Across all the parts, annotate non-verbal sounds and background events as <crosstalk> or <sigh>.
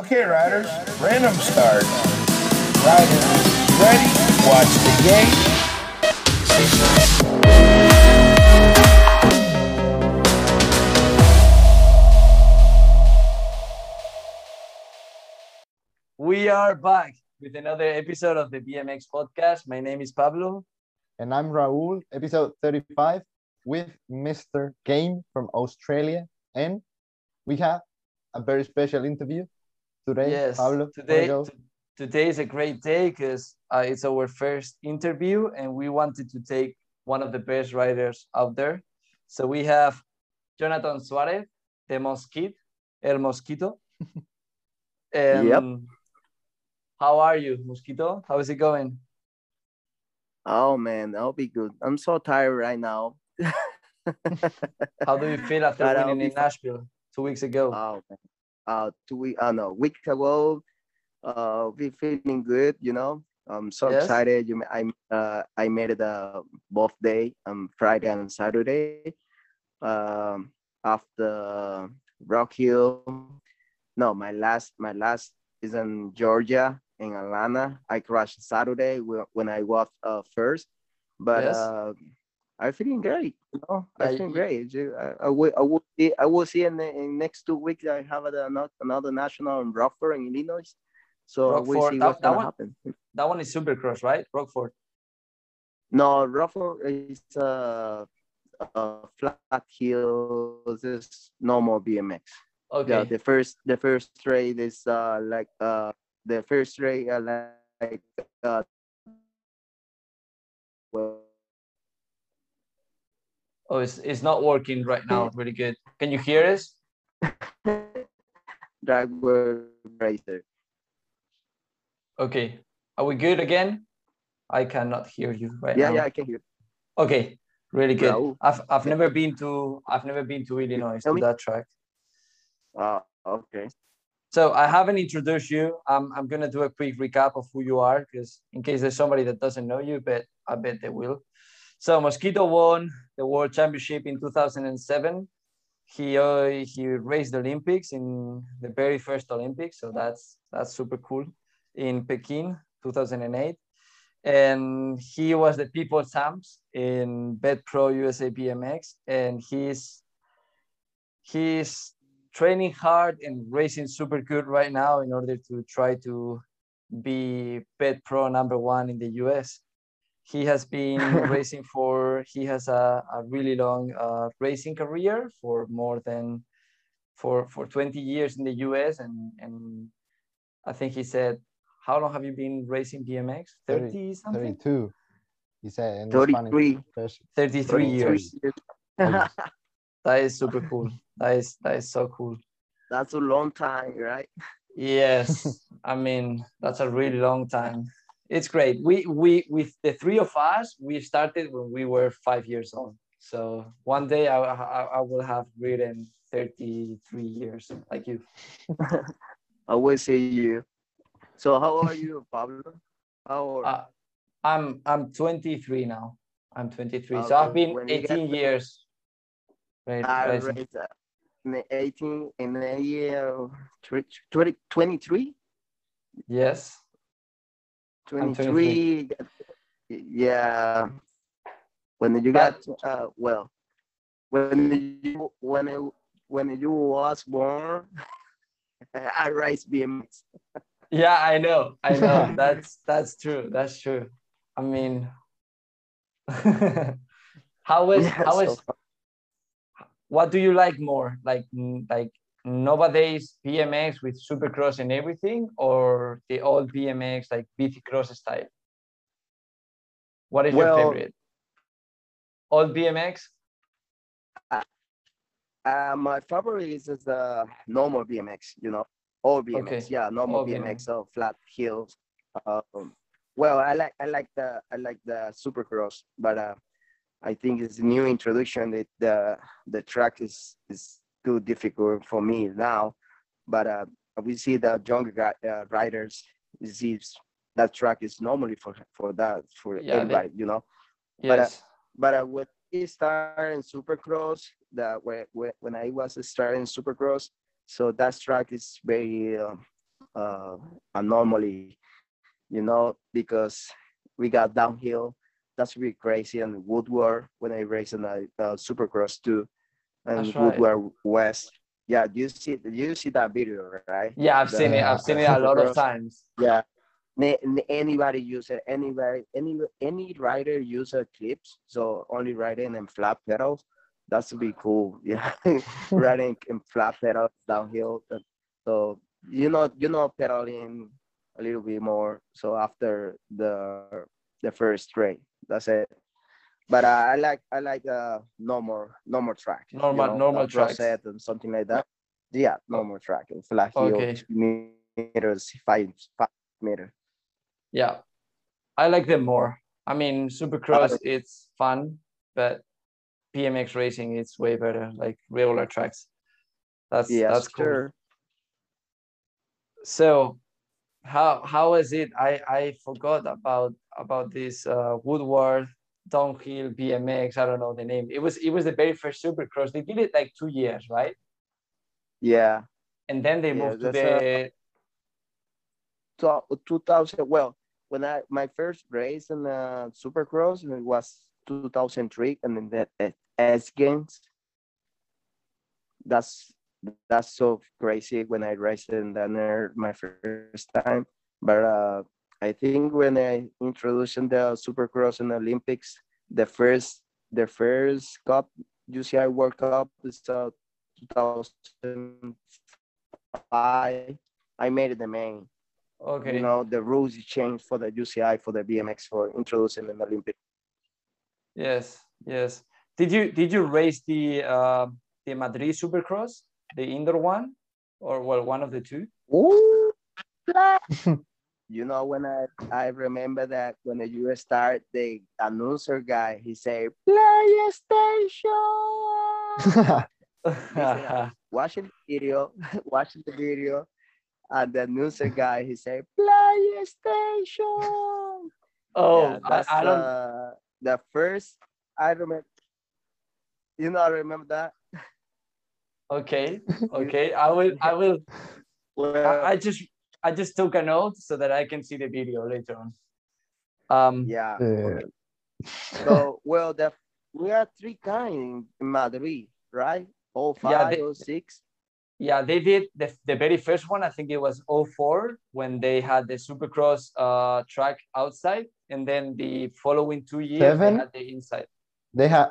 Okay, riders, random start. Riders, ready? Watch the game. We are back with another episode of the BMX podcast. My name is Pablo. And I'm Raul, episode 35, with Mr. Game from Australia. And we have a very special interview today. yes, Pablo, today wanna today is a great day because uh, it's our first interview, and we wanted to take one of the best riders out there. So we have Jonathan Suarez, the Moskito, El Moskito. <laughs> and Yep. How are you, Moskito? How is it going? Oh man, that'll be good. I'm so tired right now. <laughs> How do you feel after But winning in. Nashville two weeks ago? Oh man. Uh two week uh no week ago, uh we feeling good, you know. I'm so Yes. excited. You I uh I made it uh both day, um Friday and Saturday. Um after Rock Hill. No, my last my last is in Georgia in Atlanta. I crashed Saturday when I was uh first. But Yes. I'm feeling great. You know, I feel you- great. I, I will, I will see, I will see in the in next two weeks. I have another another national in Rockford in Illinois, so we'll see that- what's that one- happen. That one is Supercross, right? Rockford. No, Rockford is uh, uh flat hills. It's normal BMX. Okay. Yeah, the first the first straight is uh like uh the first straight uh, like uh well Oh, it's, it's not working right now. Really good. Can you hear us? driver racer. Okay. Are we good again? I cannot hear you right Yeah, now. yeah, yeah, I can hear. Okay. Really good. Raul. I've I've never been to I've never been to Illinois tell to me? that track. Uh, okay. So I haven't introduced you. I'm I'm gonna do a quick recap of who you are because in case there's somebody that doesn't know you, but I bet they will. So Moskito won the World Championship in 2007. He uh, he raced the Olympics in the very first Olympics, so that's that's super cool. In Peking, 2008, and he was the people champs in Vet Pro USA BMX, and he's he's training hard and racing super good right now in order to try to be Vet Pro number one in the US. He has been <laughs> racing for, he has a, a really long uh, racing career for more than, for, for 20 years in the US. And, and I think he said, how long have you been racing BMX? 30 something? 32, he said in the Spanish 33. version. 33 33 years. years. <laughs> That is super cool. That is, that is so cool. That's a long time, right? Yes, I mean that's a really long time. It's great. We we with the three of us, we started when we were five years old. So one day I I, I will have ridden thirty three years like you. <laughs> I will see you. So how are you, Pablo? How old? Uh, I'm I'm twenty three now. I'm twenty three. so I've been when you get eighteen years. Right, I raised uh, 18 in the year 20, 23? Yes. I'm 23. Yeah. When you got uh well when you when it, when you was born <laughs> I raced BMX. Yeah, I know. I know. <laughs> that's that's true. That's true. I mean, <laughs> how was Yeah, how so was what do you like more? Like like nowadays BMX with Supercross and everything, or the old BMX like BT Cross style? What is your favorite? Old BMX. Uh, my favorite is, is the normal BMX, you know, old BMX. Okay, Yeah, normal all BMX, so flat hills. Um, well, I like I like the I like the Supercross, but uh, I think it's a new introduction. That the the track is is too difficult for me now, but uh, we see that younger uh, riders sees that track is normally for for that for Yeah, they- everybody, you know. But, uh, Yes. But uh, when I started in Supercross, that when, when when I was starting Supercross, so that track is very uh, uh, normally, you know, because we got downhill. That's really crazy. And Woodward when I raced in a uh, Supercross too, and That's right. Woodward West. Yeah, do you see you see that video, right? Yeah, I've seen it. I've seen it a lot of <laughs> times. Yeah. Anybody use it? Anybody, any any rider use a clips? So only riding and flat pedals. That's be cool. <laughs> Yeah, <laughs> riding in flat pedals downhill. uh, So you know, you know, pedaling a little bit more. So after the the first straight, that's it. But uh, I like I like uh normal normal track. you Normal- know, normal uh, tracks. Rosette and something like that. Yeah, normal track and flat Okay. meters, five five meter. Yeah, I like them more. I mean, Supercross, it's fun, but BMX racing, it's way better. Like regular tracks. That's Yeah, that's cool. sure. So, how how is it? I I forgot about about this uh, Woodward downhill BMX. I don't know the name. It was it was the very first Supercross. They did it like two years, right? Yeah. And then they Yeah, moved to the So 2000. Well, when I my first race in uh, Supercross it was 2003, and then that at X Games. That's that's so crazy when I raced in the my first time. But uh, I think when I introduced in the Supercross in the Olympics, the first the first cup UCI World Cup is uh, 2005. I made it the main. okay. You know, the rules changed for the UCI for the BMX for introducing an Olympic. Yes, yes. Did you did you race the uh, the Madrid Supercross, the indoor one, or well, one of the two? Ooh, <laughs> you know, when I I remember that when the US start, the announcer guy he <laughs> said PlayStation. watching the video, watching the video, and the announcer guy he said PlayStation. oh, Yeah, that's I, I don't. the, the first I remember. You know, I remember that. Okay, <laughs> okay. I will. I will. Well, I, I just I just took a note so that I can see the video later on. Um, yeah. Yeah. So well, the we are three kind in Madrid, right? Oh Yeah, five, they- oh six. yeah, they did the, the very first one. I think it was 04 when they had the Supercross uh, track outside, and then the following two years Seven? they had the inside. they had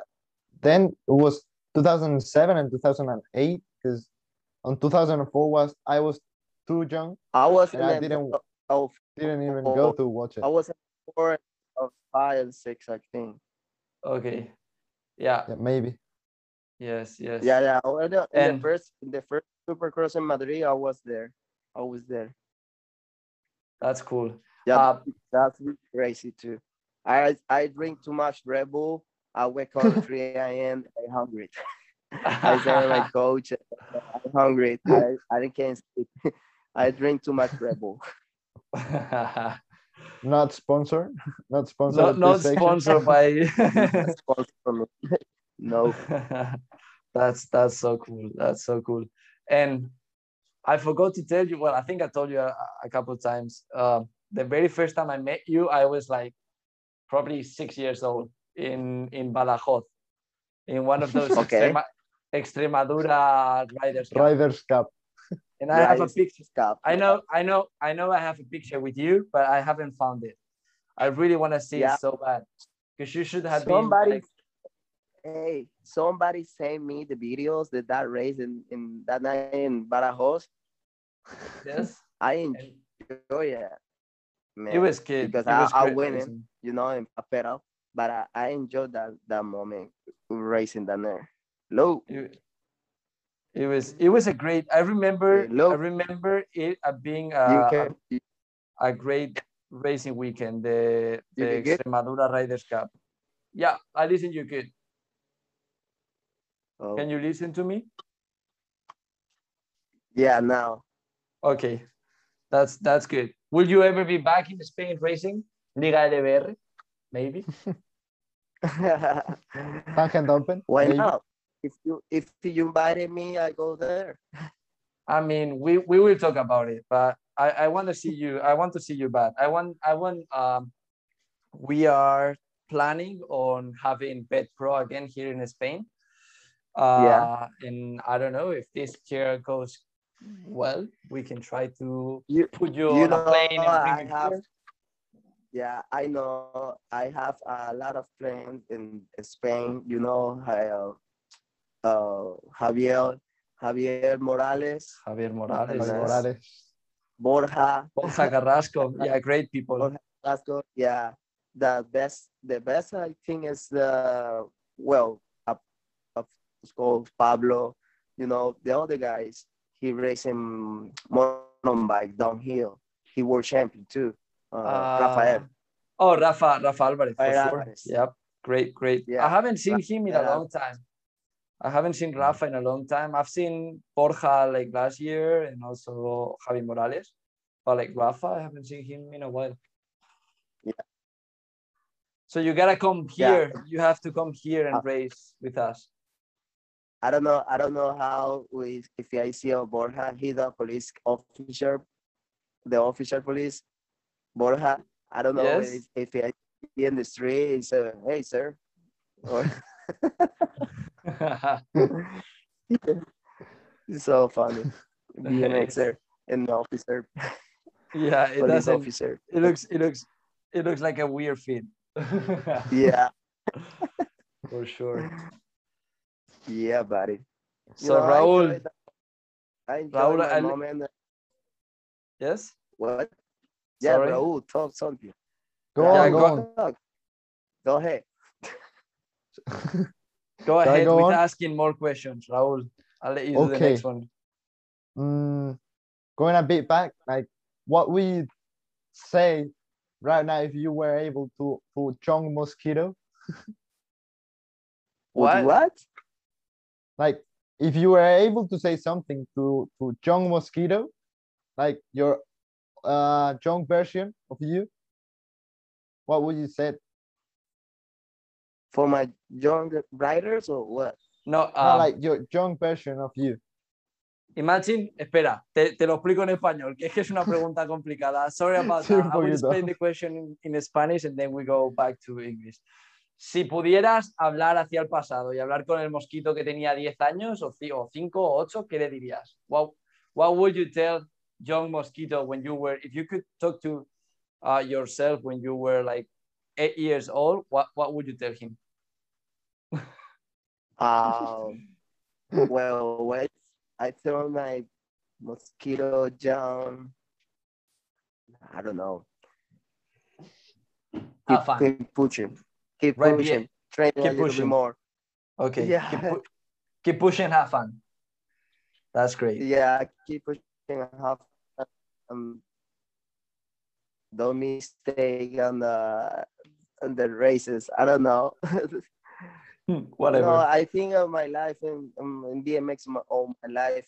then it was 2007 and 2008 because on 2004 was I was too young, I was and I didn't oh, didn't even go to watch it. I was in four of five and six, I think. Okay. Yeah. Yeah, maybe. Yes. Yes. Yeah, yeah. Well, the- And- the first, in the first Supercross in Madrid, I was there. I was there. That's cool. Yeah, Uh, that's crazy too. I I drink too much Red Bull. I wake up at <laughs> 3 a.m. I'm hungry. <laughs> I say to my <laughs> coach, I'm hungry. I, I can't sleep. I drink too much Red Bull. <laughs> <laughs> Not sponsored. Not sponsored. not not sponsored <laughs> by. That's sponsor me. no. that's that's so cool. That's so cool. And I forgot to tell you. Well, I think I told you a, a couple of times. Um, the very first time I met you, I was like probably six years old in in Badajoz, in one of those Okay. Extrema, Extremadura Riders. Cup. Riders Cup. And I have a picture. I know, I know, I know. I have a picture with you, but I haven't found it. I really want to see Yeah. it so bad because you should have Somebody, been. Like, hey, somebody sent me the videos that that race in, in that night in Badajoz. yes, <laughs> I enjoy it. Man. it was good. because it I- was I win it. you know, in Papero. But I, I enjoyed that that moment racing down there. Low. It, it was it was a great. I remember. Yeah, low. I remember it uh, being a, can, a, a great racing weekend. The You the did good? Extremadura Riders Cup. Yeah, I listen. You good? oh, Can you listen to me? yeah, now. Okay, that's that's good. Will you ever be back in Spain racing Liga LBR? Maybe. <laughs> Tangent Open. Why maybe. not? If you if you invited me, I go there. I mean, we, we will talk about it, but I, I want to see you. I want to see you bad. I want. I want. Um, we are planning on having Vet Pro again here in Spain. Uh, Yeah. And I don't know if this year goes well, we can try to You, put you, you on a plane I have, here. yeah, I know. I have a lot of friends in Spain. You know, I, uh, uh, Javier, Javier Morales, Javier Morales, Javier Javier yes. Morales. Borja, Borja Carrasco. <laughs> Yeah, great people. Borja Carrasco. Yeah, the best, the best I think is the well, up, up called Pablo. You know, the other guys. He racing mountain bike downhill. He world champion too. Uh, Uh, Rafael. Oh, Rafa, Rafa Alvarez, for Rafael sure. Alvarez. Yep, great, great. Yeah, I haven't seen him in a long time. I haven't seen Rafa in a long time. I've seen Borja like last year and also Javi Morales, but like Rafa, I haven't seen him in a while. Yeah. So you gotta come here. Yeah. You have to come here and Uh, race with us. I don't know. I don't know how we if I see a Borja, he the police officer, the official police, Borja. I don't know Yes. if, if I see in the street, say, "Hey, sir," or it's <laughs> <laughs> so funny. BMXer and the officer, yeah, it police doesn't. officer. It looks. It looks. It looks like a weird fit. <laughs> Yeah, for sure. yeah, buddy. You So know, I Raul, enjoy that- I enjoy Raul, my I- moment. yes. What? Yeah, Sorry? Raul, talk something. Go Yeah, on, go go- on. Talk. Go ahead. <laughs> Go Shall ahead go with on? asking more questions, Raul. I'll let you do the next one. Mm, going a bit back, like what we say right now if you were able to to John Moskito, <laughs> What? What? What? like if you were able to say something to to John Moskito, like your uh John version of you, what would you say? For my young writers or what? No, No, um, like your John version of you. imagine, espera, te, te lo explico en español, que es que es una pregunta <laughs> complicada. Sorry about Sí, that. I will explain the question in, in Spanish and then we go back to English. Si pudieras hablar hacia el pasado y hablar con el mosquito que tenía 10 años o 5 o 8, ¿qué le dirías? What, what would you tell young mosquito when you were, if you could talk to uh, yourself when you were like 8 years old, what, what would you tell him? <laughs> Um, well, wait. I throw my mosquito John. I don't know. Keep, fun. keep pushing. Keep Right, pushing. Train a little pushing. bit more. Okay. Yeah. Keep, pu- keep pushing, have fun. That's great. Yeah, keep pushing. Half. Um, don't mistake on the on the races. I don't know. <laughs> Whatever. No, I think of my life in, um, in BMX, my, all my life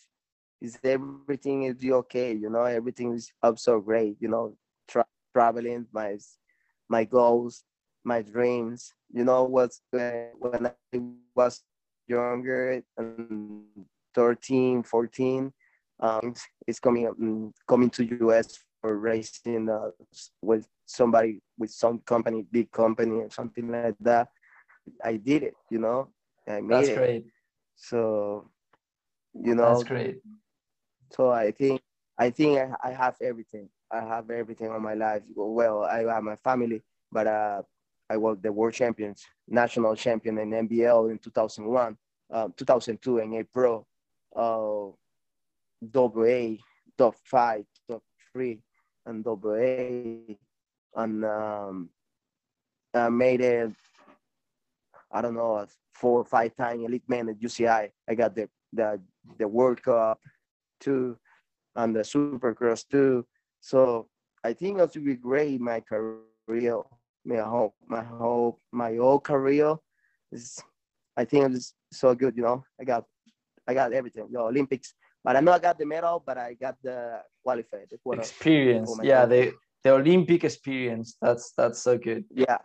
is everything is okay. You know, everything is up so great. You know, tra- traveling, my my goals, my dreams. You know, what's uh, when I was younger, um, 13, 14, um, it's coming um, coming to US for racing uh, with somebody with some company, big company or something like that. I did it, you know. I made That's it. great. So, you know, That's great. so I think I think I, I have everything. I have everything on my life. Well, I have my family, but uh, I was the world champions, national champion in NBL in 2001, um, 2002 in A Pro, uh, double A, top five, top three, and double A, and um, I made it. I don't know, four or five time elite man at UCI. I got the the the World Cup too, and the Supercross too. So I think that would be great. My career, my whole, my whole, my whole career is. I think it's so good. You know, I got, I got everything. The Olympics, but I know I got the medal, but I got the qualified. the quarter. Experience. Yeah, the the Olympic experience. That's that's so good. Yeah,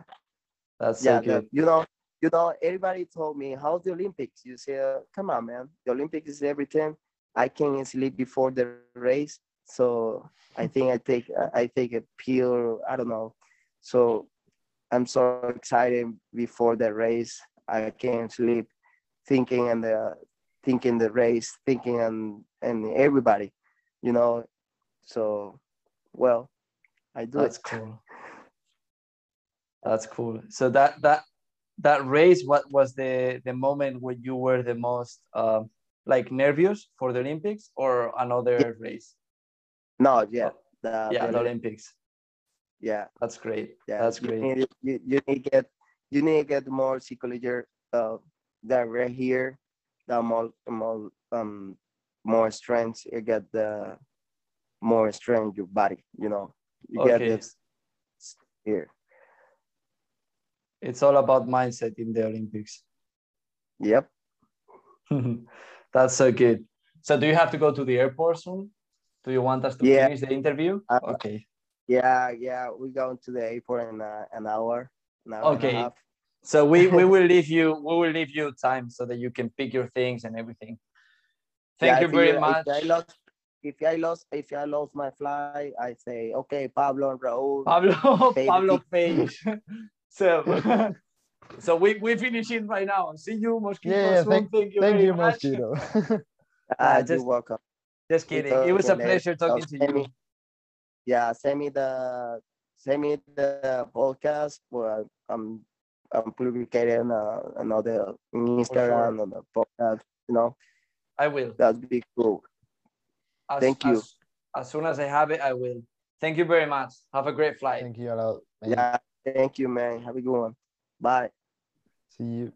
That's so yeah. good. the- you know, you know. Everybody told me, "How's the Olympics?" You say, "Come on, man. The Olympics is everything." I can't sleep before the race. So I think I take I take a pill. I don't know. So I'm so excited before the race. I can't sleep, thinking and the thinking the race, thinking and and everybody, you know. So, well, I do That's it. cool. <laughs> That's cool. So that that that race, what was the the moment when you were the most um, like nervous for the Olympics or another race? No, yeah, the, yeah, the the Olympics. yeah, That's great. yeah. That's you great. Need, you, you need to get you need to get more psychology uh that right here, the more more um more strength. You get the more strength your body. You know, you get this here. It's all about mindset in the Olympics. Yep. <laughs> That's so good. So do you have to go to the airport soon? Do you want us to Yeah. finish the interview? Uh, okay. Yeah, yeah. we're going to the airport in uh, an hour. An hour Okay. So we, we <laughs> will leave you we will leave you time so that you can pick your things and everything. Thank Yeah, you very much. If I lost, if I lost, if I lost my fly, I say, okay, Pablo and Raul. Pablo <laughs> Page. Pablo <laughs> Page. so so we we finish it right now. See you, Moskito. Yeah, soon. thank- thank you Thank very you, much. Moskito. Ah, just- you're welcome. Just kidding. It was a pleasure talking to you. Yeah, send me the send me the podcast. Well, I'm I'm publicating uh, another on Instagram on the podcast. You know, I will. that'd be cool. As, Thank you. As, as soon as I have it, I will. Thank you very much. Have a great flight. Thank you a lot. man. Yeah, thank you, man. Have a good one. Bye. See you.